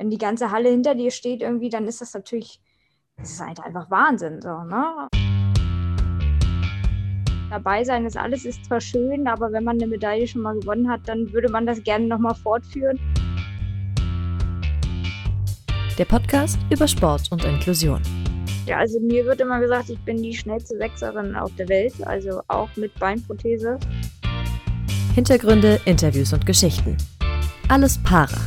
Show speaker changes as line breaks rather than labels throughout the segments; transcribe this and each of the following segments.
wenn die ganze Halle hinter dir steht irgendwie, dann ist das natürlich, das ist halt einfach Wahnsinn. So, ne? Dabei sein ist alles ist zwar schön, aber wenn man eine Medaille schon mal gewonnen hat, dann würde man das gerne nochmal fortführen.
Der Podcast über Sport und Inklusion.
Ja, also mir wird immer gesagt, ich bin die schnellste Sechserin auf der Welt, also auch mit Beinprothese.
Hintergründe, Interviews und Geschichten. Alles Para.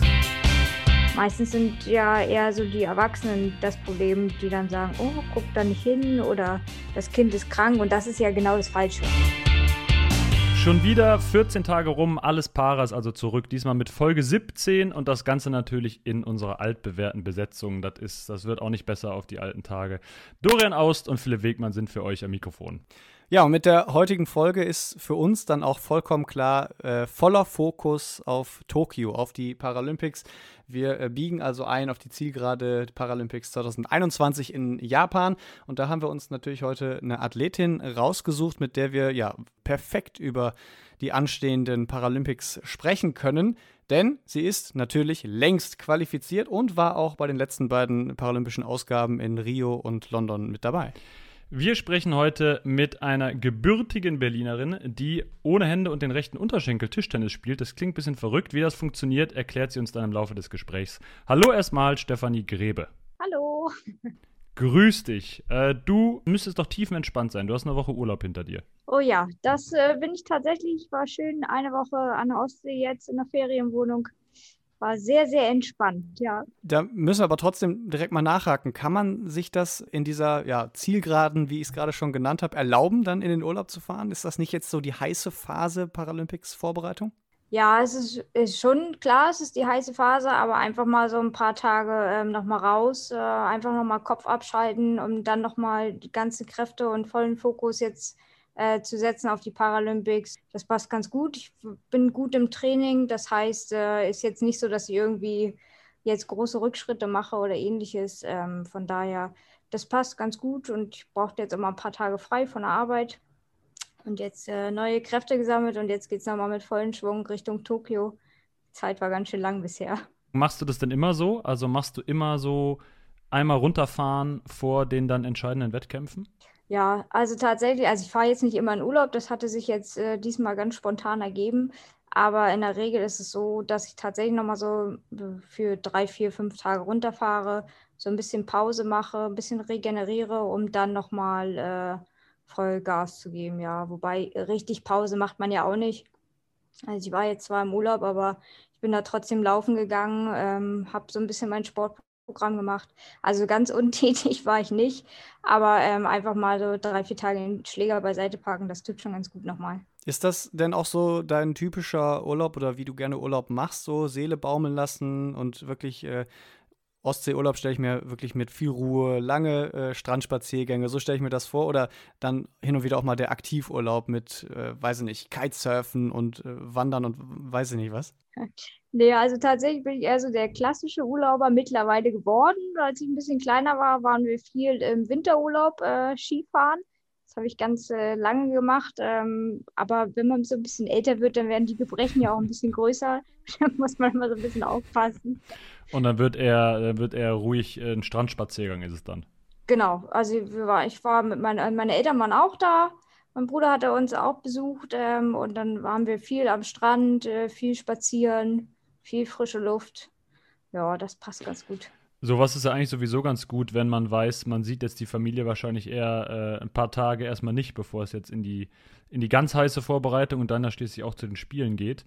Meistens sind ja eher so die Erwachsenen das Problem, die dann sagen, oh, guck da nicht hin oder das Kind ist krank und das ist ja genau das Falsche.
Schon wieder 14 Tage rum, alles Paras also zurück. Diesmal mit Folge 17 und das Ganze natürlich in unserer altbewährten Besetzung. Das, ist, das wird auch nicht besser auf die alten Tage. Dorian Aust und Philipp Wegmann sind für euch am Mikrofon.
Ja, und mit der heutigen Folge ist für uns dann auch vollkommen klar äh, voller Fokus auf Tokio, auf die Paralympics. Wir äh, biegen also ein auf die Zielgerade Paralympics 2021 in Japan. Und da haben wir uns natürlich heute eine Athletin rausgesucht, mit der wir ja perfekt über die anstehenden Paralympics sprechen können. Denn sie ist natürlich längst qualifiziert und war auch bei den letzten beiden paralympischen Ausgaben in Rio und London mit dabei.
Wir sprechen heute mit einer gebürtigen Berlinerin, die ohne Hände und den rechten Unterschenkel Tischtennis spielt. Das klingt ein bisschen verrückt. Wie das funktioniert, erklärt sie uns dann im Laufe des Gesprächs. Hallo erstmal, Stefanie Grebe.
Hallo.
Grüß dich. Äh, du müsstest doch tiefenentspannt sein. Du hast eine Woche Urlaub hinter dir.
Oh ja, das äh, bin ich tatsächlich. War schön eine Woche an der Ostsee jetzt in der Ferienwohnung war sehr, sehr entspannt, ja.
Da müssen wir aber trotzdem direkt mal nachhaken. Kann man sich das in dieser ja, Zielgeraden, wie ich es gerade schon genannt habe, erlauben, dann in den Urlaub zu fahren? Ist das nicht jetzt so die heiße Phase Paralympics-Vorbereitung?
Ja, es ist, ist, schon klar, es ist die heiße Phase, aber einfach mal so ein paar Tage ähm, nochmal raus, äh, einfach nochmal Kopf abschalten, um dann nochmal die ganzen Kräfte und vollen Fokus jetzt äh, zu setzen auf die Paralympics. Das passt ganz gut. Ich bin gut im Training. Das heißt, äh, ist jetzt nicht so, dass ich irgendwie jetzt große Rückschritte mache oder ähnliches. Ähm, von daher, das passt ganz gut und ich brauchte jetzt immer ein paar Tage frei von der Arbeit und jetzt äh, neue Kräfte gesammelt und jetzt geht es nochmal mit vollen Schwung Richtung Tokio. Die Zeit war ganz schön lang bisher.
Machst du das denn immer so? Also machst du immer so einmal runterfahren vor den dann entscheidenden Wettkämpfen?
Ja, also tatsächlich, also ich fahre jetzt nicht immer in Urlaub, das hatte sich jetzt äh, diesmal ganz spontan ergeben. Aber in der Regel ist es so, dass ich tatsächlich nochmal so äh, für drei, vier, fünf Tage runterfahre, so ein bisschen Pause mache, ein bisschen regeneriere, um dann nochmal äh, voll Gas zu geben. Ja, wobei richtig Pause macht man ja auch nicht. Also ich war jetzt zwar im Urlaub, aber ich bin da trotzdem laufen gegangen, ähm, habe so ein bisschen mein Sport Programm gemacht. Also ganz untätig war ich nicht, aber ähm, einfach mal so drei, vier Tage den Schläger beiseite parken, das tut schon ganz gut nochmal.
Ist das denn auch so dein typischer Urlaub oder wie du gerne Urlaub machst, so Seele baumeln lassen und wirklich äh, Ostseeurlaub stelle ich mir wirklich mit viel Ruhe, lange äh, Strandspaziergänge, so stelle ich mir das vor. Oder dann hin und wieder auch mal der Aktivurlaub mit, äh, weiß ich nicht, Kitesurfen und äh, Wandern und weiß ich nicht was.
Nee, also tatsächlich bin ich eher so der klassische Urlauber mittlerweile geworden. Als ich ein bisschen kleiner war, waren wir viel im Winterurlaub äh, Skifahren. Das habe ich ganz äh, lange gemacht. Ähm, aber wenn man so ein bisschen älter wird, dann werden die Gebrechen ja auch ein bisschen größer. da muss man immer so ein bisschen aufpassen.
Und dann wird er, dann wird er ruhig äh, ein Strandspaziergang ist es dann.
Genau, also war, ich war mit meinen meine Eltern waren auch da. Mein Bruder hatte uns auch besucht ähm, und dann waren wir viel am Strand, äh, viel spazieren viel frische Luft. Ja, das passt ganz gut.
Sowas ist ja eigentlich sowieso ganz gut, wenn man weiß, man sieht jetzt die Familie wahrscheinlich eher äh, ein paar Tage erstmal nicht, bevor es jetzt in die, in die ganz heiße Vorbereitung und dann schließlich auch zu den Spielen geht.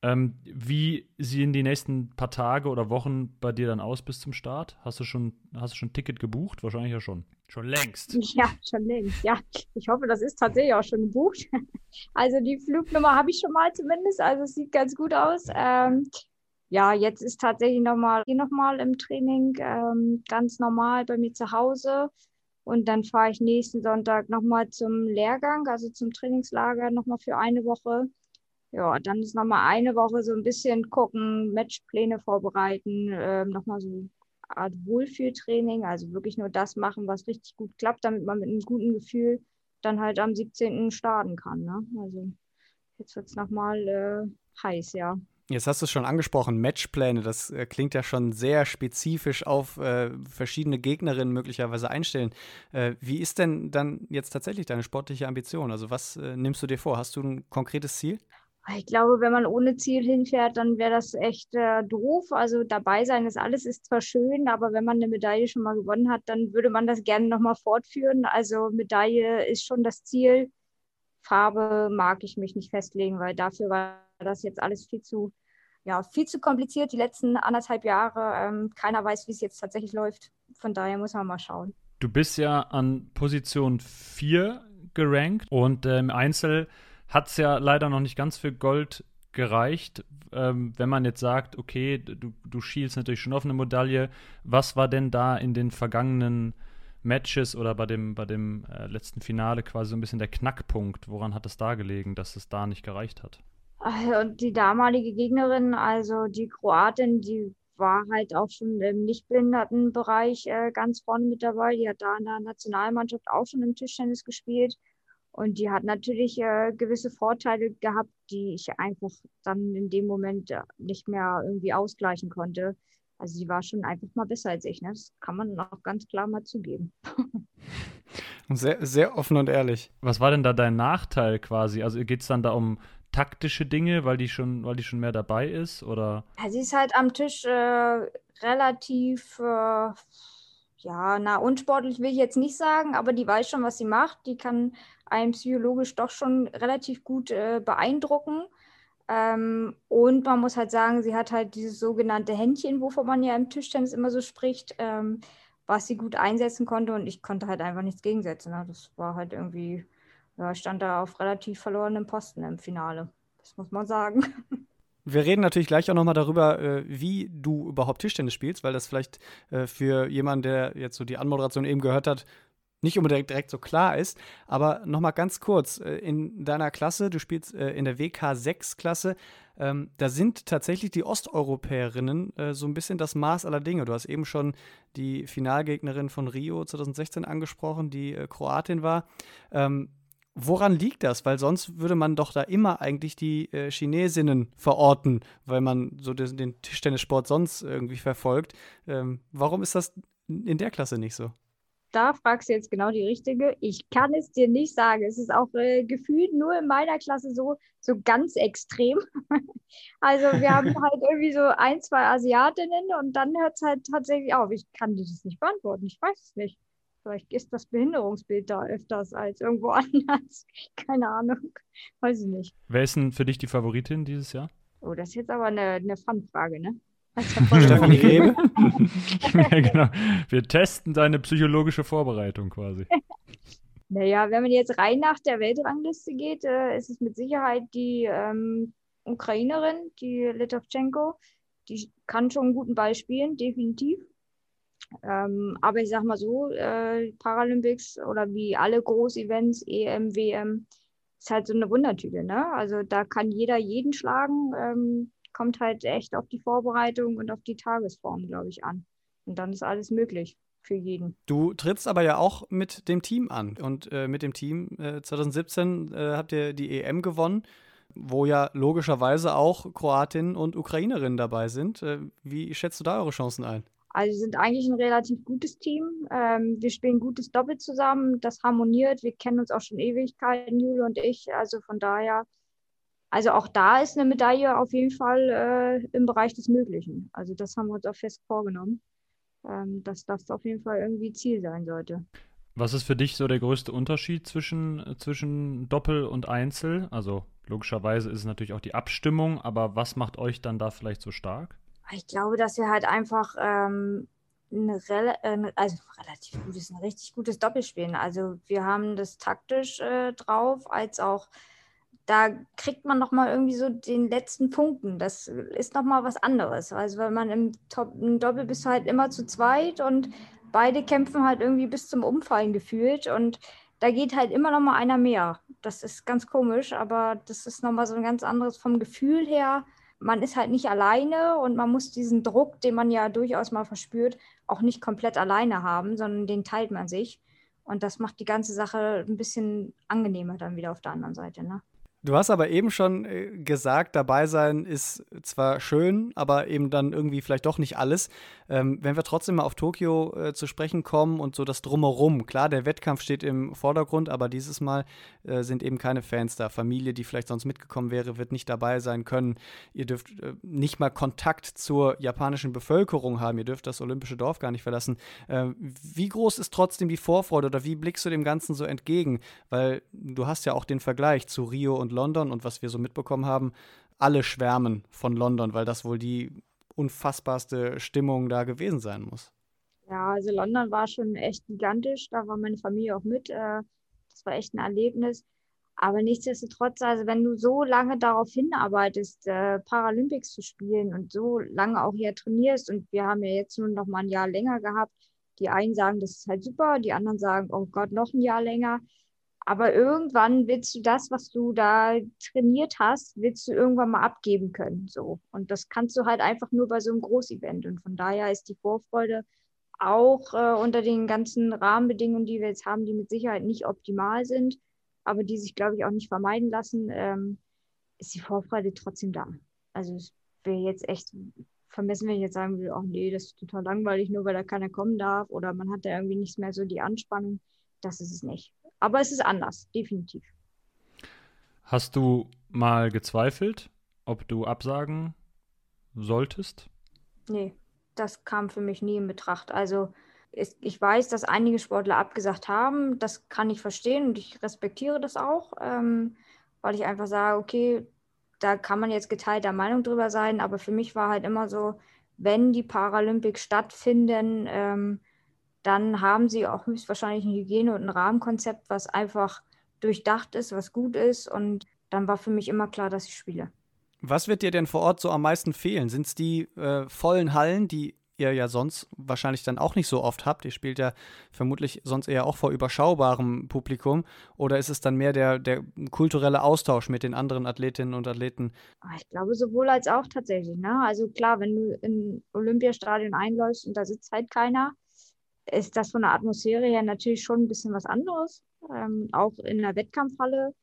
Ähm, wie sehen die nächsten paar Tage oder Wochen bei dir dann aus bis zum Start? Hast du schon, hast du schon ein Ticket gebucht? Wahrscheinlich ja schon. Schon längst.
Ja, schon längst. Ja, ich hoffe, das ist tatsächlich auch schon gebucht. Also die Flugnummer habe ich schon mal zumindest. Also es sieht ganz gut aus. Ähm, ja, jetzt ist tatsächlich nochmal noch mal im Training ähm, ganz normal bei mir zu Hause. Und dann fahre ich nächsten Sonntag nochmal zum Lehrgang, also zum Trainingslager, nochmal für eine Woche. Ja, dann ist nochmal eine Woche so ein bisschen gucken, Matchpläne vorbereiten, ähm, nochmal so eine Art Wohlfühltraining, also wirklich nur das machen, was richtig gut klappt, damit man mit einem guten Gefühl dann halt am 17. starten kann. Ne? Also jetzt wird es nochmal äh, heiß, ja.
Jetzt hast du es schon angesprochen, Matchpläne, das äh, klingt ja schon sehr spezifisch auf äh, verschiedene Gegnerinnen möglicherweise einstellen. Äh, wie ist denn dann jetzt tatsächlich deine sportliche Ambition? Also was äh, nimmst du dir vor? Hast du ein konkretes Ziel?
Ich glaube, wenn man ohne Ziel hinfährt, dann wäre das echt äh, doof. Also dabei sein ist alles, ist zwar schön, aber wenn man eine Medaille schon mal gewonnen hat, dann würde man das gerne nochmal fortführen. Also Medaille ist schon das Ziel. Farbe mag ich mich nicht festlegen, weil dafür war das jetzt alles viel zu, ja, viel zu kompliziert, die letzten anderthalb Jahre. Ähm, keiner weiß, wie es jetzt tatsächlich läuft. Von daher muss man mal schauen.
Du bist ja an Position 4 gerankt und äh, im Einzel hat es ja leider noch nicht ganz für Gold gereicht. Ähm, wenn man jetzt sagt, okay, du, du schielst natürlich schon auf eine Medaille, was war denn da in den vergangenen Matches oder bei dem, bei dem äh, letzten Finale quasi so ein bisschen der Knackpunkt? Woran hat es da gelegen, dass es da nicht gereicht hat?
Und die damalige Gegnerin, also die Kroatin, die war halt auch schon im Nichtbehindertenbereich äh, ganz vorne mit dabei. Die hat da in der Nationalmannschaft auch schon im Tischtennis gespielt. Und die hat natürlich äh, gewisse Vorteile gehabt, die ich einfach dann in dem Moment äh, nicht mehr irgendwie ausgleichen konnte. Also sie war schon einfach mal besser als ich. Ne? Das kann man auch ganz klar mal zugeben.
Sehr, sehr offen und ehrlich.
Was war denn da dein Nachteil quasi? Also geht es dann da um taktische Dinge, weil die schon, weil die schon mehr dabei ist? Oder?
Ja, sie ist halt am Tisch äh, relativ, äh, ja, na, unsportlich will ich jetzt nicht sagen, aber die weiß schon, was sie macht. Die kann einen psychologisch doch schon relativ gut äh, beeindrucken. Ähm, und man muss halt sagen, sie hat halt dieses sogenannte Händchen, wovon man ja im Tischtennis immer so spricht, ähm, was sie gut einsetzen konnte. Und ich konnte halt einfach nichts gegensetzen. Ne? Das war halt irgendwie, ja, stand da auf relativ verlorenem Posten im Finale. Das muss man sagen.
Wir reden natürlich gleich auch nochmal darüber, äh, wie du überhaupt Tischtennis spielst, weil das vielleicht äh, für jemanden, der jetzt so die Anmoderation eben gehört hat, nicht unbedingt direkt so klar ist. Aber nochmal ganz kurz, äh, in deiner Klasse, du spielst in der WK6-Klasse, ähm, da sind tatsächlich die Osteuropäerinnen so ein bisschen das Maß aller Dinge. Du hast eben schon die Finalgegnerin von Rio 2016 angesprochen, die Kroatin war. Woran liegt das? Weil sonst würde man doch da immer eigentlich die äh, Chinesinnen verorten, weil man so den, den Tischtennissport sonst irgendwie verfolgt. Ähm, warum ist das in der Klasse nicht so?
da fragst du jetzt genau die richtige. Ich kann es dir nicht sagen. Es ist auch äh, gefühlt nur in meiner Klasse so, so ganz extrem. also wir haben halt irgendwie so ein, zwei Asiatinnen und dann hört es halt tatsächlich auf. Ich kann dir das nicht beantworten. Ich weiß es nicht. Vielleicht ist das Behinderungsbild da öfters als irgendwo anders. Keine Ahnung. Weiß ich nicht.
Wer ist denn für dich die Favoritin dieses Jahr?
Oh, das ist jetzt aber eine, eine Fun-Frage, ne?
Stefanie Rebe.
ja, genau. Wir testen deine psychologische Vorbereitung quasi.
Naja, wenn man jetzt rein nach der Weltrangliste geht, äh, ist es mit Sicherheit die ähm, Ukrainerin, die Litovchenko. Die kann schon einen guten Ball spielen, definitiv. Ähm, aber ich sag mal so, äh, Paralympics oder wie alle Großevents, EM, WM, ist halt so eine Wundertüte. Ne? Also da kann jeder jeden schlagen. Ähm, kommt halt echt auf die Vorbereitung und auf die Tagesform, glaube ich, an. Und dann ist alles möglich für jeden.
Du trittst aber ja auch mit dem Team an. Und äh, mit dem Team äh, 2017 äh, habt ihr die EM gewonnen, wo ja logischerweise auch Kroatinnen und Ukrainerinnen dabei sind. Äh, wie schätzt du da eure Chancen ein?
Also wir sind eigentlich ein relativ gutes Team. Ähm, wir spielen gutes Doppel zusammen. Das harmoniert. Wir kennen uns auch schon Ewigkeiten, Jule und ich. Also von daher also auch da ist eine Medaille auf jeden Fall äh, im Bereich des Möglichen. Also das haben wir uns auch fest vorgenommen, ähm, dass das auf jeden Fall irgendwie Ziel sein sollte.
Was ist für dich so der größte Unterschied zwischen, zwischen Doppel und Einzel? Also logischerweise ist es natürlich auch die Abstimmung, aber was macht euch dann da vielleicht so stark?
Ich glaube, dass wir halt einfach ähm, ein Rel äh, also relativ gutes, ein richtig gutes Doppel spielen. Also wir haben das taktisch äh, drauf, als auch da kriegt man noch mal irgendwie so den letzten Funken. Das ist noch mal was anderes. Also wenn man im, Top, im Doppel bist halt immer zu zweit und beide kämpfen halt irgendwie bis zum Umfallen gefühlt und da geht halt immer noch mal einer mehr. Das ist ganz komisch, aber das ist noch mal so ein ganz anderes vom Gefühl her. Man ist halt nicht alleine und man muss diesen Druck, den man ja durchaus mal verspürt, auch nicht komplett alleine haben, sondern den teilt man sich. Und das macht die ganze Sache ein bisschen angenehmer dann wieder auf der anderen Seite. Ne?
Du hast aber eben schon äh, gesagt, dabei sein ist zwar schön, aber eben dann irgendwie vielleicht doch nicht alles. Ähm, wenn wir trotzdem mal auf Tokio äh, zu sprechen kommen und so das Drumherum, klar, der Wettkampf steht im Vordergrund, aber dieses Mal äh, sind eben keine Fans da. Familie, die vielleicht sonst mitgekommen wäre, wird nicht dabei sein können. Ihr dürft äh, nicht mal Kontakt zur japanischen Bevölkerung haben. Ihr dürft das olympische Dorf gar nicht verlassen. Ähm, wie groß ist trotzdem die Vorfreude oder wie blickst du dem Ganzen so entgegen? Weil du hast ja auch den Vergleich zu Rio und London und was wir so mitbekommen haben, alle schwärmen von London, weil das wohl die unfassbarste Stimmung da gewesen sein muss.
Ja, also London war schon echt gigantisch. Da war meine Familie auch mit. Äh, das war echt ein Erlebnis. Aber nichtsdestotrotz, also wenn du so lange darauf hinarbeitest, äh, Paralympics zu spielen und so lange auch hier trainierst und wir haben ja jetzt nur noch mal ein Jahr länger gehabt, die einen sagen, das ist halt super, die anderen sagen, oh Gott, noch ein Jahr länger. Aber irgendwann willst du das, was du da trainiert hast, willst du irgendwann mal abgeben können. So. Und das kannst du halt einfach nur bei so einem Großevent. Und von daher ist die Vorfreude auch äh, unter den ganzen Rahmenbedingungen, die wir jetzt haben, die mit Sicherheit nicht optimal sind, aber die sich, glaube ich, auch nicht vermeiden lassen, ähm, ist die Vorfreude trotzdem da. Also es wäre jetzt echt vermessen, wenn ich jetzt sagen würde, ach nee, das ist total langweilig, nur weil da keiner kommen darf oder man hat da irgendwie nicht mehr so die Anspannung. Das ist es nicht. Aber es ist anders, definitiv.
Hast du mal gezweifelt, ob du absagen solltest?
Nee, das kam für mich nie in Betracht. Also ich weiß, dass einige Sportler abgesagt haben. Das kann ich verstehen und ich respektiere das auch, ähm, weil ich einfach sage, okay, da kann man jetzt geteilter Meinung drüber sein. Aber für mich war halt immer so, wenn die Paralympics stattfinden, ähm, dann haben sie auch höchstwahrscheinlich ein Hygiene- und ein Rahmenkonzept, was einfach durchdacht ist, was gut ist. Und dann war für mich immer klar, dass ich spiele.
Was wird dir denn vor Ort so am meisten fehlen? Sind es die äh, vollen Hallen, die ihr ja sonst wahrscheinlich dann auch nicht so oft habt? Ihr spielt ja vermutlich sonst eher auch vor überschaubarem Publikum. Oder ist es dann mehr der, der kulturelle Austausch mit den anderen Athletinnen und Athleten?
Ah, ich glaube sowohl als auch tatsächlich. Ne? Also klar, wenn du in Olympiastadion einläufst und da sitzt halt keiner, ist das von der Atmosphäre her natürlich schon ein bisschen was anderes. Ähm, auch in der Wettkampfhalle,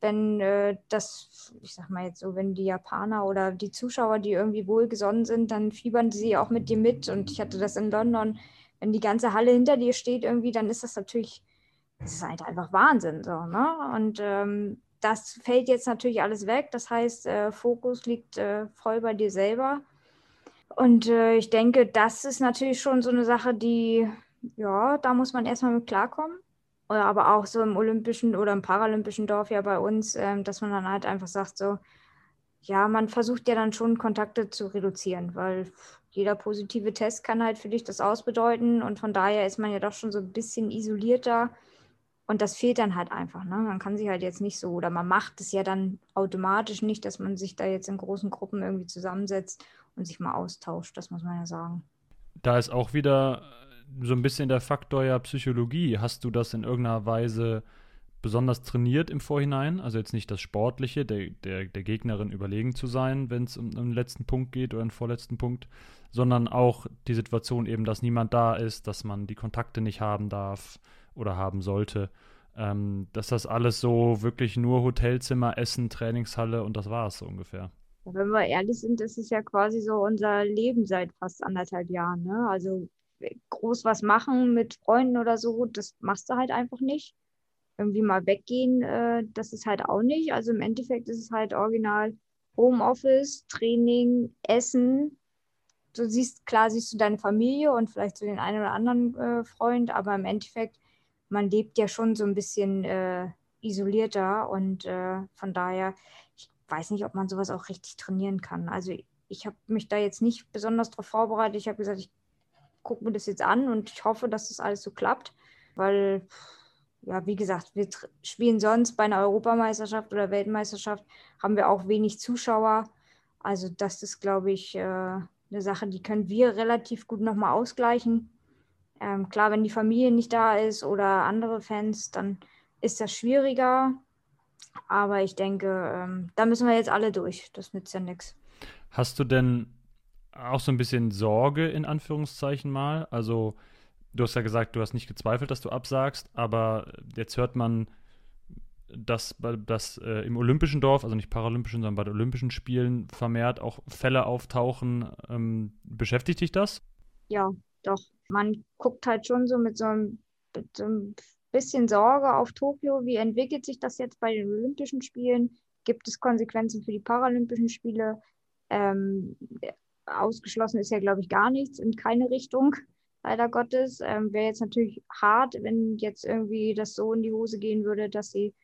wenn äh, das, ich sag mal jetzt so, wenn die Japaner oder die Zuschauer, die irgendwie wohlgesonnen sind, dann fiebern sie auch mit dir mit. Und ich hatte das in London, wenn die ganze Halle hinter dir steht, irgendwie, dann ist das natürlich, das ist halt einfach Wahnsinn. So, ne? Und ähm, das fällt jetzt natürlich alles weg. Das heißt, äh, Fokus liegt äh, voll bei dir selber. Und äh, ich denke, das ist natürlich schon so eine Sache, die, ja, da muss man erstmal mit klarkommen. Oder aber auch so im olympischen oder im paralympischen Dorf ja bei uns, äh, dass man dann halt einfach sagt, so, ja, man versucht ja dann schon Kontakte zu reduzieren, weil jeder positive Test kann halt für dich das ausbedeuten und von daher ist man ja doch schon so ein bisschen isolierter und das fehlt dann halt einfach. Ne? Man kann sich halt jetzt nicht so, oder man macht es ja dann automatisch nicht, dass man sich da jetzt in großen Gruppen irgendwie zusammensetzt und sich mal austauscht, das muss man ja sagen.
Da ist auch wieder so ein bisschen der Faktor ja Psychologie. Hast du das in irgendeiner Weise besonders trainiert im Vorhinein? Also jetzt nicht das Sportliche, der, der, der Gegnerin überlegen zu sein, wenn es um, um den letzten Punkt geht oder den vorletzten Punkt, sondern auch die Situation eben, dass niemand da ist, dass man die Kontakte nicht haben darf oder haben sollte. Ähm, dass das alles so wirklich nur Hotelzimmer, Essen, Trainingshalle und das war es so ungefähr.
Wenn wir ehrlich sind, ist es ja quasi so unser Leben seit fast anderthalb Jahren. Ne? Also groß was machen mit Freunden oder so, das machst du halt einfach nicht. Irgendwie mal weggehen, äh, das ist halt auch nicht. Also im Endeffekt ist es halt original Homeoffice, Training, Essen. Du siehst, klar siehst du deine Familie und vielleicht so den einen oder anderen äh, Freund, aber im Endeffekt, man lebt ja schon so ein bisschen äh, isolierter und äh, von daher, weiß nicht, ob man sowas auch richtig trainieren kann. Also ich habe mich da jetzt nicht besonders darauf vorbereitet. Ich habe gesagt, ich gucke mir das jetzt an und ich hoffe, dass das alles so klappt, weil, ja, wie gesagt, wir spielen sonst bei einer Europameisterschaft oder Weltmeisterschaft, haben wir auch wenig Zuschauer. Also das ist, glaube ich, äh, eine Sache, die können wir relativ gut nochmal ausgleichen. Ähm, klar, wenn die Familie nicht da ist oder andere Fans, dann ist das schwieriger. Aber ich denke, ähm, da müssen wir jetzt alle durch. Das nützt ja nichts.
Hast du denn auch so ein bisschen Sorge in Anführungszeichen mal? Also, du hast ja gesagt, du hast nicht gezweifelt, dass du absagst, aber jetzt hört man dass, dass äh, im Olympischen Dorf, also nicht Paralympischen, sondern bei den Olympischen Spielen vermehrt auch Fälle auftauchen. Ähm, beschäftigt dich das?
Ja, doch. Man guckt halt schon so mit so einem, mit so einem bisschen Sorge auf Tokio. Wie entwickelt sich das jetzt bei den Olympischen Spielen? Gibt es Konsequenzen für die Paralympischen Spiele? Ähm, ausgeschlossen ist ja, glaube ich, gar nichts in keine Richtung, leider Gottes. Ähm, Wäre jetzt natürlich hart, wenn jetzt irgendwie das so in die Hose gehen würde, dass sie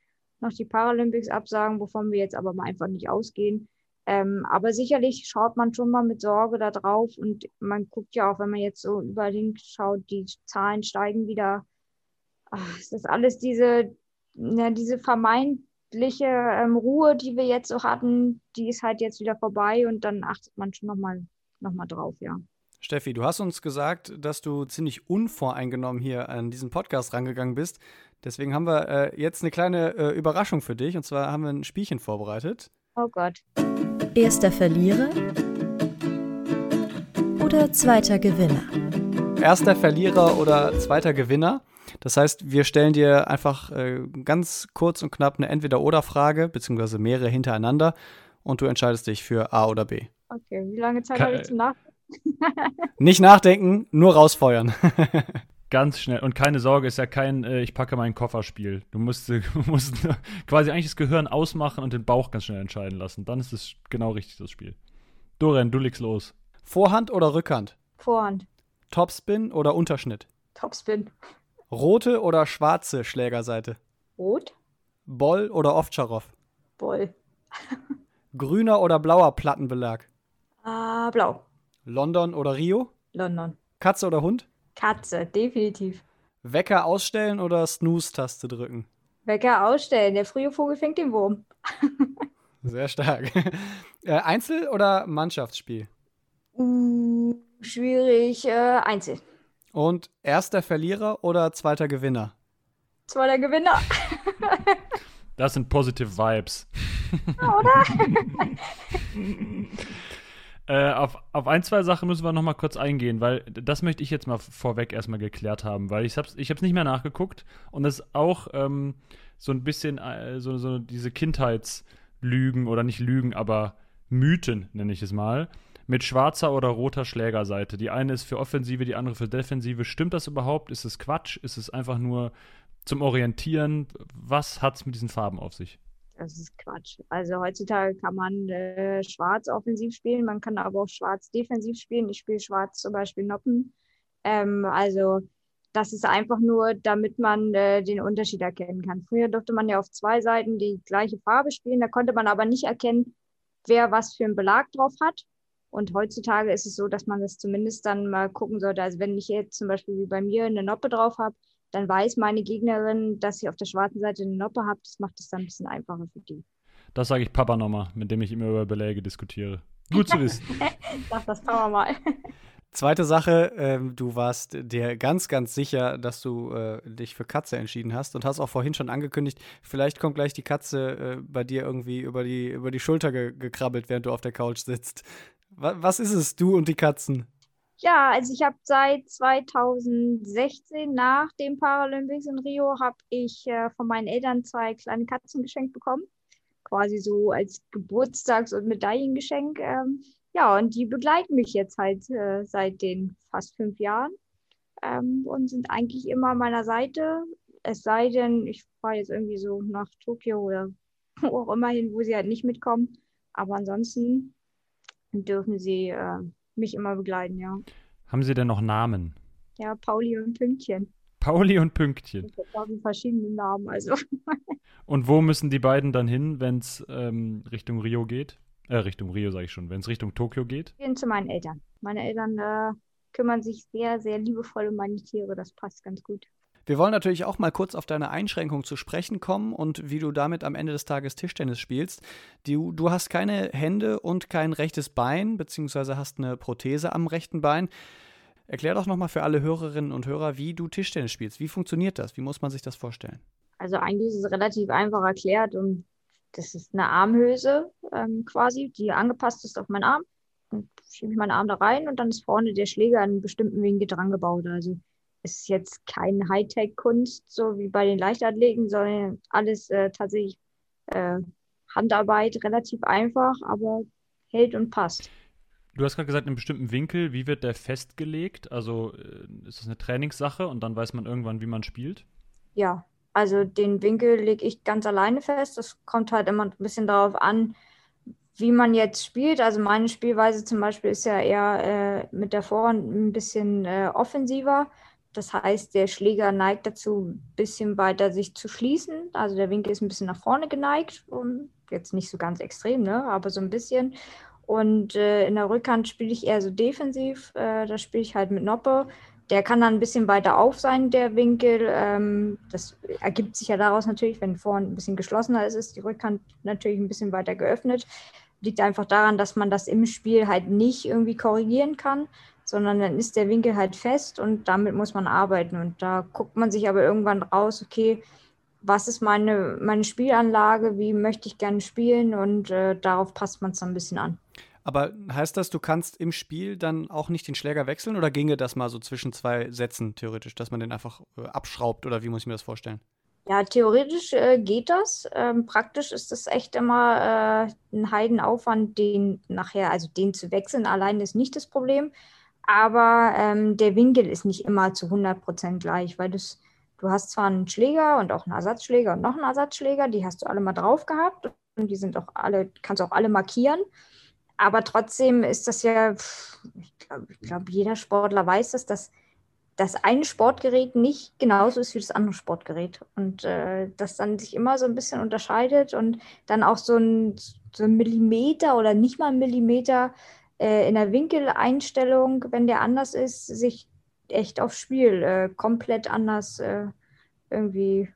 noch die Paralympics absagen, wovon wir jetzt aber mal einfach nicht ausgehen. Ähm, aber sicherlich schaut man schon mal mit Sorge da drauf und man guckt ja auch, wenn man jetzt so überall hinschaut, die Zahlen steigen wieder. Ach, ist das alles diese, ja, diese vermeintliche ähm, Ruhe, die wir jetzt so hatten, die ist halt jetzt wieder vorbei und dann achtet man schon nochmal noch mal drauf, ja.
Steffi, du hast uns gesagt, dass du ziemlich unvoreingenommen hier an diesen Podcast rangegangen bist. Deswegen haben wir äh, jetzt eine kleine äh, Überraschung für dich. Und zwar haben wir ein Spielchen vorbereitet.
Oh Gott.
Erster Verlierer oder zweiter Gewinner?
Erster Verlierer oder zweiter Gewinner. Das heißt, wir stellen dir einfach äh, ganz kurz und knapp eine Entweder-Oder-Frage, beziehungsweise mehrere hintereinander. Und du entscheidest dich für A oder B.
Okay, wie lange Zeit habe ich zum Nachdenken?
Nicht nachdenken, nur rausfeuern.
Ganz schnell. Und keine Sorge, ist ja kein äh, Ich packe meinen Koffer-Spiel. Du musst, äh, musst quasi eigentlich das Gehirn ausmachen und den Bauch ganz schnell entscheiden lassen. Dann ist es genau richtig, das Spiel. Dorian, du legst los.
Vorhand oder Rückhand?
Vorhand.
Topspin oder Unterschnitt?
Topspin.
Rote oder schwarze Schlägerseite?
Rot.
Boll oder Ovtcharov?
Boll.
Grüner oder blauer Plattenbelag?
Ah, blau.
London oder Rio?
London.
Katze oder Hund?
Katze, definitiv.
Wecker ausstellen oder Snooze-Taste drücken?
Wecker ausstellen. Der frühe Vogel fängt den Wurm.
Sehr stark. Äh, Einzel- oder Mannschaftsspiel?
Uh, schwierig. Äh, Einzel.
Und erster Verlierer oder zweiter Gewinner?
Zweiter Gewinner.
Das sind positive Vibes.
Oder?
Äh, auf, auf ein, zwei Sachen müssen wir noch mal kurz eingehen, weil das möchte ich jetzt mal vorweg erstmal geklärt haben, weil ich habe es ich hab's nicht mehr nachgeguckt und das ist auch ähm, so ein bisschen äh, so, so diese Kindheitslügen oder nicht Lügen, aber Mythen, nenne ich es mal, mit schwarzer oder roter Schlägerseite. Die eine ist für Offensive, die andere für Defensive. Stimmt das überhaupt? Ist es Quatsch? Ist es einfach nur zum Orientieren? Was hat es mit diesen Farben auf sich?
Das ist Quatsch. Also heutzutage kann man äh, schwarz offensiv spielen, man kann aber auch schwarz defensiv spielen. Ich spiele schwarz zum Beispiel Noppen. Ähm, also das ist einfach nur, damit man äh, den Unterschied erkennen kann. Früher durfte man ja auf zwei Seiten die gleiche Farbe spielen, da konnte man aber nicht erkennen, wer was für einen Belag drauf hat. Und heutzutage ist es so, dass man das zumindest dann mal gucken sollte. Also wenn ich jetzt zum Beispiel wie bei mir eine Noppe drauf habe, dann weiß meine Gegnerin, dass sie auf der schwarzen Seite eine Noppe hat. Das macht es dann ein bisschen einfacher für die.
Das sage ich Papa nochmal, mit dem ich immer über Beläge diskutiere. Gut zu wissen.
Sag das Papa mal.
Zweite Sache, ähm, du warst dir ganz, ganz sicher, dass du äh, dich für Katze entschieden hast und hast auch vorhin schon angekündigt, vielleicht kommt gleich die Katze äh, bei dir irgendwie über die, über die Schulter ge gekrabbelt, während du auf der Couch sitzt. Was, ist es, du und die Katzen?
Ja, also ich habe seit 2016 nach den Paralympics in Rio habe ich äh, von meinen Eltern zwei kleine Katzen geschenkt bekommen, quasi so als Geburtstags- und Medaillengeschenk. Ähm, ja, und die begleiten mich jetzt halt äh, seit den fast fünf Jahren ähm, und sind eigentlich immer an meiner Seite. Es sei denn, ich fahre jetzt irgendwie so nach Tokio oder wo auch immer hin, wo sie halt nicht mitkommen. Aber ansonsten dürfen sie äh, mich immer begleiten, ja.
Haben Sie denn noch Namen?
Ja, Pauli und Pünktchen.
Pauli und Pünktchen.
Ich habe verschiedene Namen, also.
und wo müssen die beiden dann hin, wenn es ähm, Richtung Rio geht? Äh, Richtung Rio sage ich schon, wenn es Richtung Tokio geht?
Gehen zu meinen Eltern. Meine Eltern äh, kümmern sich sehr, sehr liebevoll um meine Tiere. Das passt ganz gut.
Wir wollen natürlich auch mal kurz auf deine Einschränkung zu sprechen kommen und wie du damit am Ende des Tages Tischtennis spielst. Du, du hast keine Hände und kein rechtes Bein, beziehungsweise hast eine Prothese am rechten Bein. Erklär doch nochmal für alle Hörerinnen und Hörer, wie du Tischtennis spielst. Wie funktioniert das? Wie muss man sich das vorstellen?
Also eigentlich ist es relativ einfach erklärt und das ist eine Armhülse ähm, quasi, die angepasst ist auf meinen Arm. Dann schiebe ich meinen Arm da rein und dann ist vorne der Schläger an einem bestimmten Winkel dran gebaut. Also ist jetzt keine Hightech-Kunst, so wie bei den Leichtathleten, sondern alles äh, tatsächlich äh, Handarbeit, relativ einfach, aber hält und passt.
Du hast gerade gesagt, in einem bestimmten Winkel, wie wird der festgelegt? Also äh, ist das eine Trainingssache und dann weiß man irgendwann, wie man spielt?
Ja, also den Winkel lege ich ganz alleine fest. Das kommt halt immer ein bisschen darauf an, wie man jetzt spielt. Also meine Spielweise zum Beispiel ist ja eher äh, mit der Vorhand ein bisschen äh, offensiver. Das heißt, der Schläger neigt dazu, ein bisschen weiter sich zu schließen. Also der Winkel ist ein bisschen nach vorne geneigt. Und jetzt nicht so ganz extrem, ne? aber so ein bisschen. Und äh, in der Rückhand spiele ich eher so defensiv. Äh, da spiele ich halt mit Noppe. Der kann dann ein bisschen weiter auf sein, der Winkel. Ähm, das ergibt sich ja daraus natürlich, wenn vorne ein bisschen geschlossener ist, ist die Rückhand natürlich ein bisschen weiter geöffnet. Liegt einfach daran, dass man das im Spiel halt nicht irgendwie korrigieren kann, sondern dann ist der Winkel halt fest und damit muss man arbeiten. Und da guckt man sich aber irgendwann raus, okay, was ist meine, meine Spielanlage, wie möchte ich gerne spielen und äh, darauf passt man es dann ein bisschen an.
Aber heißt das, du kannst im Spiel dann auch nicht den Schläger wechseln oder ginge das mal so zwischen zwei Sätzen theoretisch, dass man den einfach äh, abschraubt oder wie muss ich mir das vorstellen?
Ja, theoretisch äh, geht das. Ähm, praktisch ist das echt immer äh, ein Heidenaufwand, den nachher, also den zu wechseln allein ist nicht das Problem. Aber ähm, der Winkel ist nicht immer zu 100% gleich, weil das, du hast zwar einen Schläger und auch einen Ersatzschläger und noch einen Ersatzschläger, die hast du alle mal drauf gehabt und die sind auch alle, kannst auch alle markieren. Aber trotzdem ist das ja, ich glaube, glaub, jeder Sportler weiß das, dass das eine Sportgerät nicht genauso ist wie das andere Sportgerät. Und äh, das dann sich immer so ein bisschen unterscheidet und dann auch so ein, so ein Millimeter oder nicht mal ein Millimeter äh, in der Winkeleinstellung, wenn der anders ist, sich echt aufs Spiel äh, komplett anders äh, irgendwie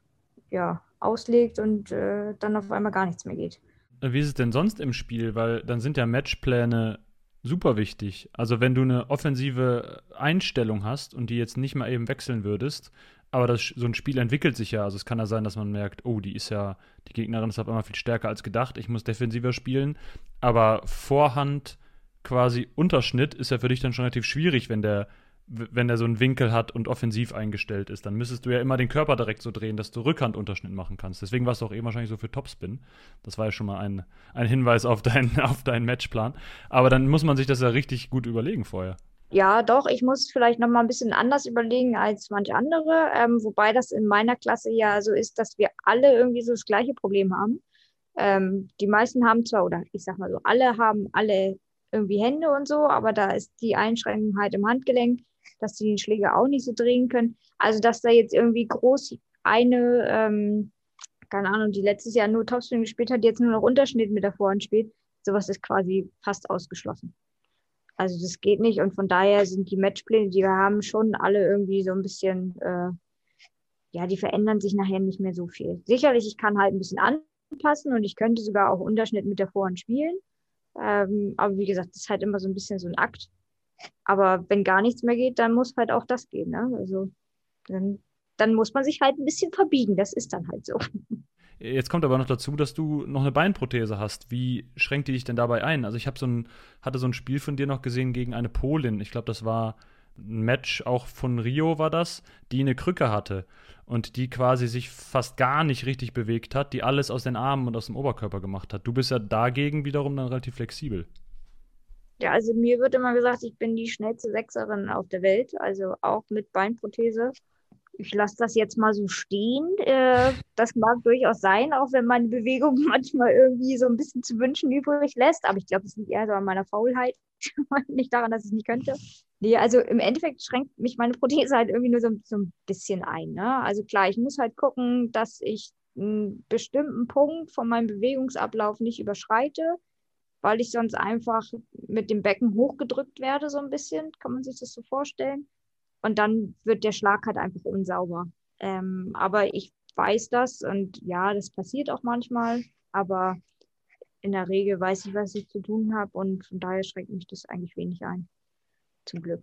ja, auslegt und äh, dann auf einmal gar nichts mehr geht.
Wie ist es denn sonst im Spiel? Weil dann sind ja Matchpläne super wichtig. Also wenn du eine offensive Einstellung hast und die jetzt nicht mal eben wechseln würdest, aber das, so ein Spiel entwickelt sich ja. Also es kann ja sein, dass man merkt, oh, die ist ja, die Gegnerin ist auf einmal viel stärker als gedacht, ich muss defensiver spielen. Aber Vorhand quasi Unterschnitt ist ja für dich dann schon relativ schwierig, wenn der wenn er so einen Winkel hat und offensiv eingestellt ist, dann müsstest du ja immer den Körper direkt so drehen, dass du Rückhandunterschnitt machen kannst. Deswegen warst du auch eben wahrscheinlich so für Topspin. Das war ja schon mal ein, ein Hinweis auf, dein, auf deinen Matchplan. Aber dann muss man sich das ja richtig gut überlegen vorher.
Ja, doch, ich muss vielleicht noch mal ein bisschen anders überlegen als manche andere, ähm, wobei das in meiner Klasse ja so ist, dass wir alle irgendwie so das gleiche Problem haben. Ähm, die meisten haben zwar, oder ich sag mal so, alle haben alle irgendwie Hände und so, aber da ist die Einschränkung halt im Handgelenk dass die Schläger auch nicht so drehen können. Also, dass da jetzt irgendwie groß eine, ähm, keine Ahnung, die letztes Jahr nur Topspin gespielt hat, jetzt nur noch Unterschnitt mit der Vorhand spielt, sowas ist quasi fast ausgeschlossen. Also das geht nicht und von daher sind die Matchpläne, die wir haben, schon alle irgendwie so ein bisschen, äh, ja, die verändern sich nachher nicht mehr so viel. Sicherlich, ich kann halt ein bisschen anpassen und ich könnte sogar auch Unterschnitt mit der Vorhand spielen. Ähm, aber wie gesagt, das ist halt immer so ein bisschen so ein Akt. Aber wenn gar nichts mehr geht, dann muss halt auch das gehen. Ne? Also dann, dann muss man sich halt ein bisschen verbiegen. Das ist dann halt so.
Jetzt kommt aber noch dazu, dass du noch eine Beinprothese hast. Wie schränkt die dich denn dabei ein? Also ich habe so ein, hatte so ein Spiel von dir noch gesehen gegen eine Polin. Ich glaube, das war ein Match auch von Rio war das, die eine Krücke hatte und die quasi sich fast gar nicht richtig bewegt hat, die alles aus den Armen und aus dem Oberkörper gemacht hat. Du bist ja dagegen wiederum dann relativ flexibel.
Ja, also mir wird immer gesagt, ich bin die schnellste Sechserin auf der Welt, also auch mit Beinprothese. Ich lasse das jetzt mal so stehen. Äh, das mag durchaus sein, auch wenn meine Bewegung manchmal irgendwie so ein bisschen zu wünschen übrig lässt. Aber ich glaube, es liegt eher so an meiner Faulheit, nicht daran, dass ich es nicht könnte. Nee, also im Endeffekt schränkt mich meine Prothese halt irgendwie nur so, so ein bisschen ein. Ne? Also klar, ich muss halt gucken, dass ich einen bestimmten Punkt von meinem Bewegungsablauf nicht überschreite weil ich sonst einfach mit dem Becken hochgedrückt werde, so ein bisschen, kann man sich das so vorstellen. Und dann wird der Schlag halt einfach unsauber. Ähm, aber ich weiß das und ja, das passiert auch manchmal, aber in der Regel weiß ich, was ich zu tun habe und von daher schränkt mich das eigentlich wenig ein. Zum Glück.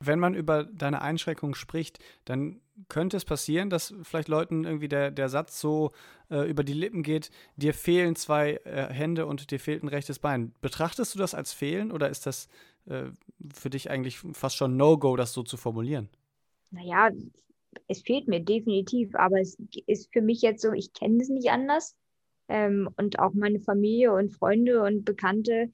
Wenn man über deine Einschränkungen spricht, dann könnte es passieren, dass vielleicht Leuten irgendwie der, der Satz so äh, über die Lippen geht, dir fehlen zwei äh, Hände und dir fehlt ein rechtes Bein. Betrachtest du das als Fehlen oder ist das äh, für dich eigentlich fast schon No-Go, das so zu formulieren?
naja, es fehlt mir definitiv, aber es ist für mich jetzt so, ich kenne es nicht anders. Ähm, und auch meine Familie und Freunde und Bekannte,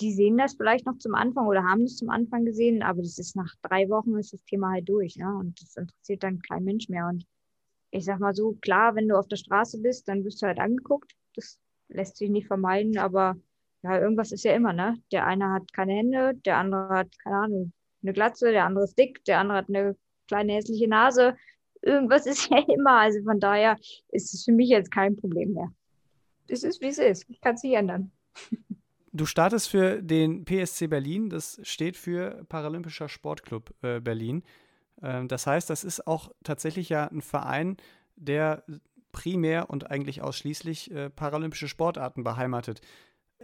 die sehen das vielleicht noch zum Anfang oder haben es zum Anfang gesehen, aber das ist nach drei Wochen ist das Thema halt durch, ne? Und das interessiert dann kein Mensch mehr. Und ich sag mal so, klar, wenn du auf der Straße bist, dann wirst du halt angeguckt. Das lässt sich nicht vermeiden, aber ja, irgendwas ist ja immer, ne? Der eine hat keine Hände, der andere hat, keine Ahnung, eine Glatze, der andere ist dick, der andere hat eine kleine hässliche Nase. Irgendwas ist ja immer. Also von daher ist es für mich jetzt kein Problem mehr. Es ist, wie es ist. Ich kann es nicht ändern.
Du startest für den PSC Berlin. Das steht für Paralympischer Sportclub äh, Berlin. Ähm, das heißt, das ist auch tatsächlich ja ein Verein, der primär und eigentlich ausschließlich äh, paralympische Sportarten beheimatet.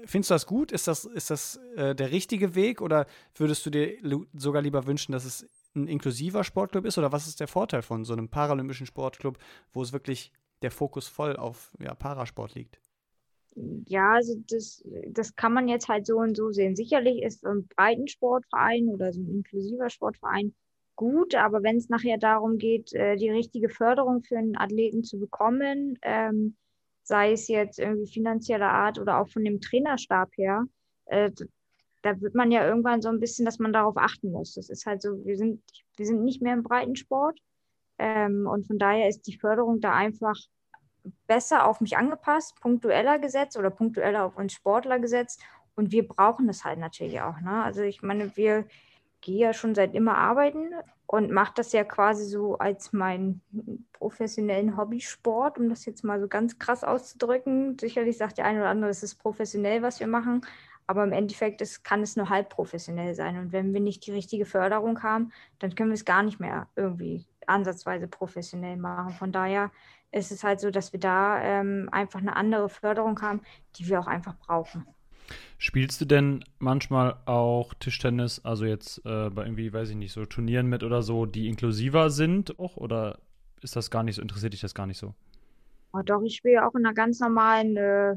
Findest du das gut? Ist das, ist das äh, der richtige Weg oder würdest du dir sogar lieber wünschen, dass es ein inklusiver Sportclub ist? Oder was ist der Vorteil von so einem paralympischen Sportclub, wo es wirklich der Fokus voll auf ja, Parasport liegt?
Ja, also das, das kann man jetzt halt so und so sehen. Sicherlich ist ein Breitensportverein oder so ein inklusiver Sportverein gut, aber wenn es nachher darum geht, äh, die richtige Förderung für einen Athleten zu bekommen, ähm, sei es jetzt irgendwie finanzieller Art oder auch von dem Trainerstab her, äh, da wird man ja irgendwann so ein bisschen, dass man darauf achten muss. Das ist halt so, wir sind, wir sind nicht mehr im Breitensport. Ähm, und von daher ist die Förderung da einfach besser auf mich angepasst, punktueller gesetzt oder punktueller auf uns Sportler gesetzt. Und wir brauchen das halt natürlich auch. Ne? Also ich meine, wir gehen ja schon seit immer arbeiten und mache das ja quasi so als meinen professionellen Hobbysport, um das jetzt mal so ganz krass auszudrücken. Sicherlich sagt der eine oder andere, es ist professionell, was wir machen. Aber im Endeffekt ist, kann es nur halb professionell sein. Und wenn wir nicht die richtige Förderung haben, dann können wir es gar nicht mehr irgendwie ansatzweise professionell machen. Von daher ist es halt so, dass wir da ähm, einfach eine andere Förderung haben, die wir auch einfach brauchen.
Spielst du denn manchmal auch Tischtennis, also jetzt äh, bei irgendwie, weiß ich nicht, so Turnieren mit oder so, die inklusiver sind auch? Oder ist das gar nicht so, interessiert dich das gar nicht so?
Oh, doch, ich spiele auch in einer ganz normalen äh,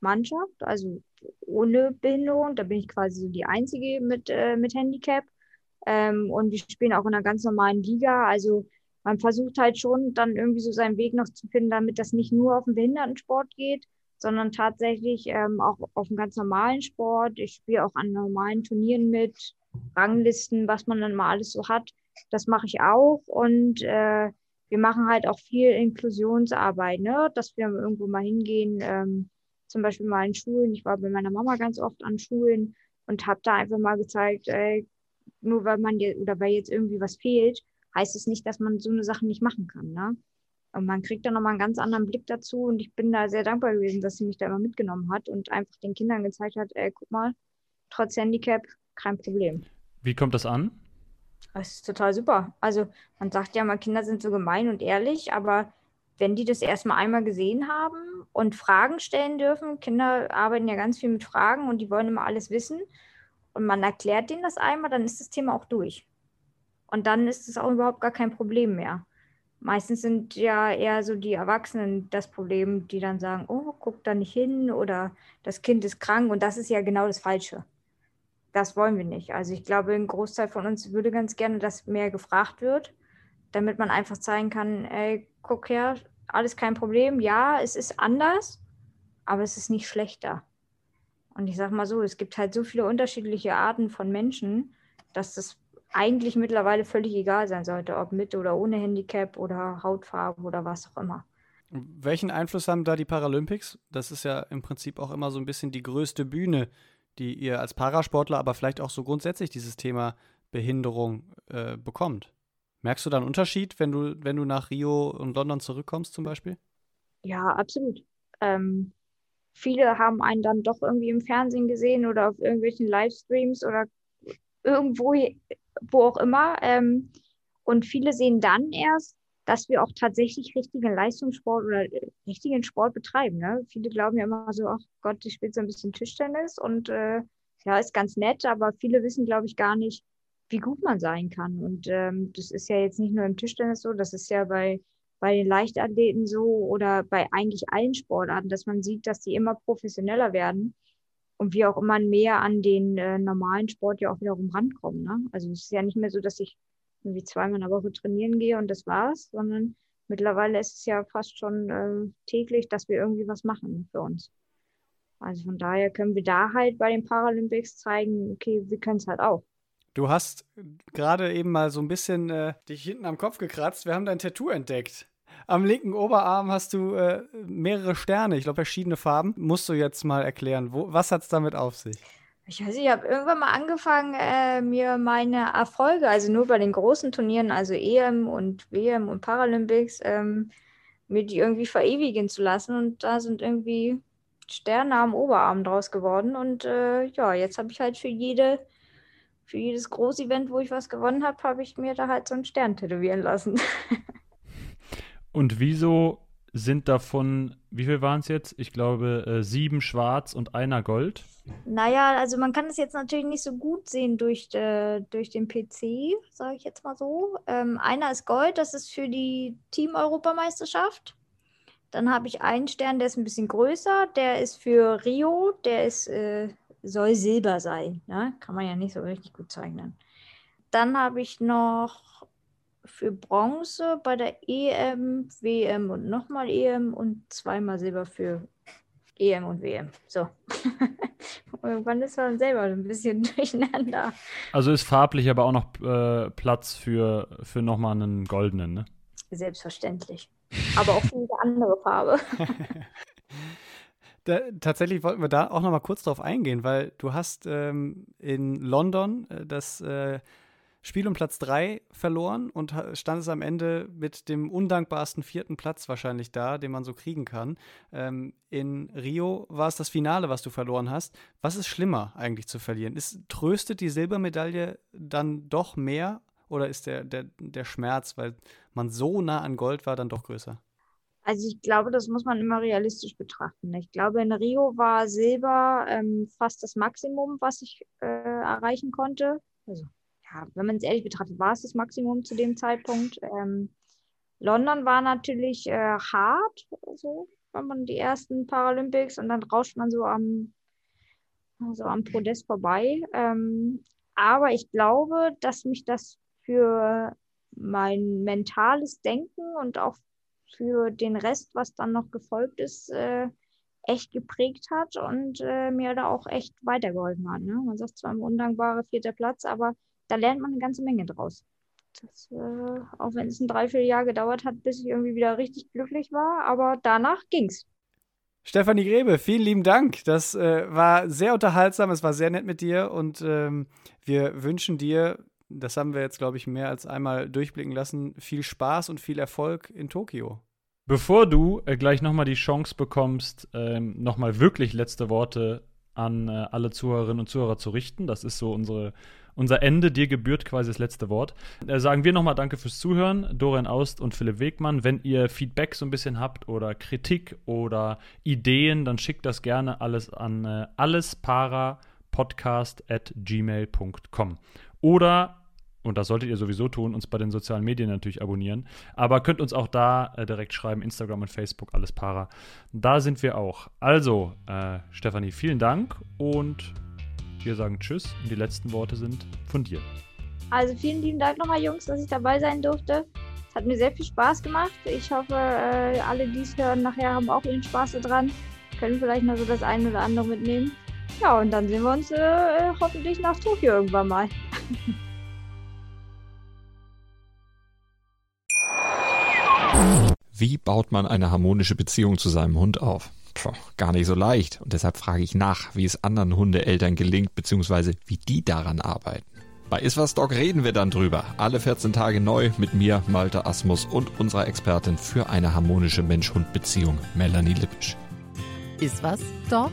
Mannschaft, also ohne Behinderung. Da bin ich quasi so die Einzige mit, äh, mit Handicap. Ähm, und wir spielen auch in einer ganz normalen Liga. Also man versucht halt schon dann irgendwie so seinen Weg noch zu finden, damit das nicht nur auf den Behindertensport geht, sondern tatsächlich ähm, auch auf einen ganz normalen Sport. Ich spiele auch an normalen Turnieren mit, Ranglisten, was man dann mal alles so hat. Das mache ich auch. Und äh, wir machen halt auch viel Inklusionsarbeit, ne? dass wir irgendwo mal hingehen. Ähm, zum Beispiel mal in Schulen. Ich war bei meiner Mama ganz oft an Schulen und habe da einfach mal gezeigt, ey, nur weil man jetzt, oder weil jetzt irgendwie was fehlt, heißt es nicht, dass man so eine Sache nicht machen kann. Ne? Und man kriegt da nochmal einen ganz anderen Blick dazu und ich bin da sehr dankbar gewesen, dass sie mich da immer mitgenommen hat und einfach den Kindern gezeigt hat, ey, guck mal, trotz Handicap kein Problem.
Wie kommt das an?
Das ist total super. Also man sagt ja mal, Kinder sind so gemein und ehrlich, aber wenn die das erstmal einmal gesehen haben und Fragen stellen dürfen, Kinder arbeiten ja ganz viel mit Fragen und die wollen immer alles wissen und man erklärt denen das einmal, dann ist das Thema auch durch. Und dann ist es auch überhaupt gar kein Problem mehr. Meistens sind ja eher so die Erwachsenen das Problem, die dann sagen, oh, guck da nicht hin oder das Kind ist krank und das ist ja genau das Falsche. Das wollen wir nicht. Also ich glaube, ein Großteil von uns würde ganz gerne, dass mehr gefragt wird damit man einfach zeigen kann, ey, guck her, alles kein Problem. Ja, es ist anders, aber es ist nicht schlechter. Und ich sag mal so, es gibt halt so viele unterschiedliche Arten von Menschen, dass das eigentlich mittlerweile völlig egal sein sollte, ob mit oder ohne Handicap oder Hautfarbe oder was auch immer.
Welchen Einfluss haben da die Paralympics? Das ist ja im Prinzip auch immer so ein bisschen die größte Bühne, die ihr als Parasportler, aber vielleicht auch so grundsätzlich dieses Thema Behinderung äh, bekommt. Merkst du da einen Unterschied, wenn du, wenn du nach Rio und London zurückkommst zum Beispiel?
Ja, absolut. Ähm, viele haben einen dann doch irgendwie im Fernsehen gesehen oder auf irgendwelchen Livestreams oder irgendwo, wo auch immer. Ähm, und viele sehen dann erst, dass wir auch tatsächlich richtigen Leistungssport oder richtigen Sport betreiben. Ne? Viele glauben ja immer so, ach Gott, ich spiele so ein bisschen Tischtennis und äh, ja, ist ganz nett, aber viele wissen, glaube ich, gar nicht, wie gut man sein kann. Und ähm, das ist ja jetzt nicht nur im Tischtennis so, das ist ja bei, bei den Leichtathleten so oder bei eigentlich allen Sportarten, dass man sieht, dass die immer professioneller werden und wir auch immer mehr an den äh, normalen Sport ja auch wiederum rankommen. Ne? Also es ist ja nicht mehr so, dass ich irgendwie zweimal in der Woche trainieren gehe und das war's, sondern mittlerweile ist es ja fast schon äh, täglich, dass wir irgendwie was machen für uns. Also von daher können wir da halt bei den Paralympics zeigen, okay, wir können es halt auch.
Du hast gerade eben mal so ein bisschen äh, dich hinten am Kopf gekratzt. Wir haben dein Tattoo entdeckt. Am linken Oberarm hast du äh, mehrere Sterne, ich glaube verschiedene Farben. Musst du jetzt mal erklären, wo, was hat es damit auf sich?
Ich weiß nicht, ich habe irgendwann mal angefangen, äh, mir meine Erfolge, also nur bei den großen Turnieren, also EM und WM und Paralympics, ähm, mir die irgendwie verewigen zu lassen. Und da sind irgendwie Sterne am Oberarm draus geworden. Und äh, ja, jetzt habe ich halt für jede, für jedes Großevent, wo ich was gewonnen habe, habe ich mir da halt so einen Stern tätowieren lassen.
und wieso sind davon, wie viel waren es jetzt? Ich glaube, äh, sieben schwarz und einer Gold.
Naja, also man kann es jetzt natürlich nicht so gut sehen durch, äh, durch den PC, sage ich jetzt mal so. Ähm, einer ist Gold, das ist für die Team-Europameisterschaft. Dann habe ich einen Stern, der ist ein bisschen größer, der ist für Rio, der ist, äh, soll Silber sein. Ne? Kann man ja nicht so richtig gut zeichnen. Dann habe ich noch für Bronze bei der EM, WM und nochmal EM und zweimal Silber für EM und WM. So. Irgendwann ist man selber ein bisschen durcheinander.
Also ist farblich aber auch noch äh, Platz für, für nochmal einen goldenen, ne?
Selbstverständlich. Aber auch für eine andere Farbe.
Da, tatsächlich wollten wir da auch noch mal kurz drauf eingehen, weil du hast ähm, in London äh, das äh, Spiel um Platz 3 verloren und standest am Ende mit dem undankbarsten vierten Platz wahrscheinlich da, den man so kriegen kann. Ähm, in Rio war es das Finale, was du verloren hast. Was ist schlimmer eigentlich zu verlieren? Ist, tröstet die Silbermedaille dann doch mehr oder ist der, der, der Schmerz, weil man so nah an Gold war, dann doch größer?
Also ich glaube, das muss man immer realistisch betrachten. Ich glaube, in Rio war Silber ähm, fast das Maximum, was ich äh, erreichen konnte. Also ja, wenn man es ehrlich betrachtet, war es das Maximum zu dem Zeitpunkt. Ähm, London war natürlich äh, hart, so, wenn man die ersten Paralympics und dann rauscht man so am, so am Podest vorbei. Ähm, aber ich glaube, dass mich das für mein mentales Denken und auch für den Rest, was dann noch gefolgt ist, äh, echt geprägt hat und äh, mir da auch echt weitergeholfen hat. Ne? Man sagt zwar ein undankbarer vierter Platz, aber da lernt man eine ganze Menge draus. Das, äh, auch wenn es ein Dreivierteljahr gedauert hat, bis ich irgendwie wieder richtig glücklich war, aber danach ging's.
Stefanie Grebe, vielen lieben Dank. Das äh, war sehr unterhaltsam, es war sehr nett mit dir und ähm, wir wünschen dir, das haben wir jetzt, glaube ich, mehr als einmal durchblicken lassen, viel Spaß und viel Erfolg in Tokio.
Bevor du äh, gleich nochmal die Chance bekommst, ähm, nochmal wirklich letzte Worte an äh, alle Zuhörerinnen und Zuhörer zu richten, das ist so unsere unser Ende. Dir gebührt quasi das letzte Wort. Äh, sagen wir nochmal Danke fürs Zuhören, Dorian Aust und Philipp Wegmann. Wenn ihr Feedback so ein bisschen habt oder Kritik oder Ideen, dann schickt das gerne alles an äh, allesparapodcast at gmail.com. Oder und das solltet ihr sowieso tun, uns bei den sozialen Medien natürlich abonnieren. Aber könnt uns auch da äh, direkt schreiben, Instagram und Facebook, alles para. Da sind wir auch. Also, äh, Stefanie, vielen Dank und wir sagen Tschüss und die letzten Worte sind von dir.
Also vielen lieben Dank nochmal, Jungs, dass ich dabei sein durfte. Es hat mir sehr viel Spaß gemacht. Ich hoffe, äh, alle, die es hören, nachher haben auch ihren Spaß daran. Können vielleicht noch so das eine oder andere mitnehmen. Ja, und dann sehen wir uns äh, hoffentlich nach Tokio irgendwann mal.
Wie baut man eine harmonische Beziehung zu seinem Hund auf? Puh, gar nicht so leicht. Und deshalb frage ich nach, wie es anderen Hundeeltern gelingt, beziehungsweise wie die daran arbeiten. Bei Iswas Dog reden wir dann drüber. Alle 14 Tage neu mit mir, Malte Asmus und unserer Expertin für eine harmonische Mensch-Hund-Beziehung, Melanie Lippisch.
Iswas Dog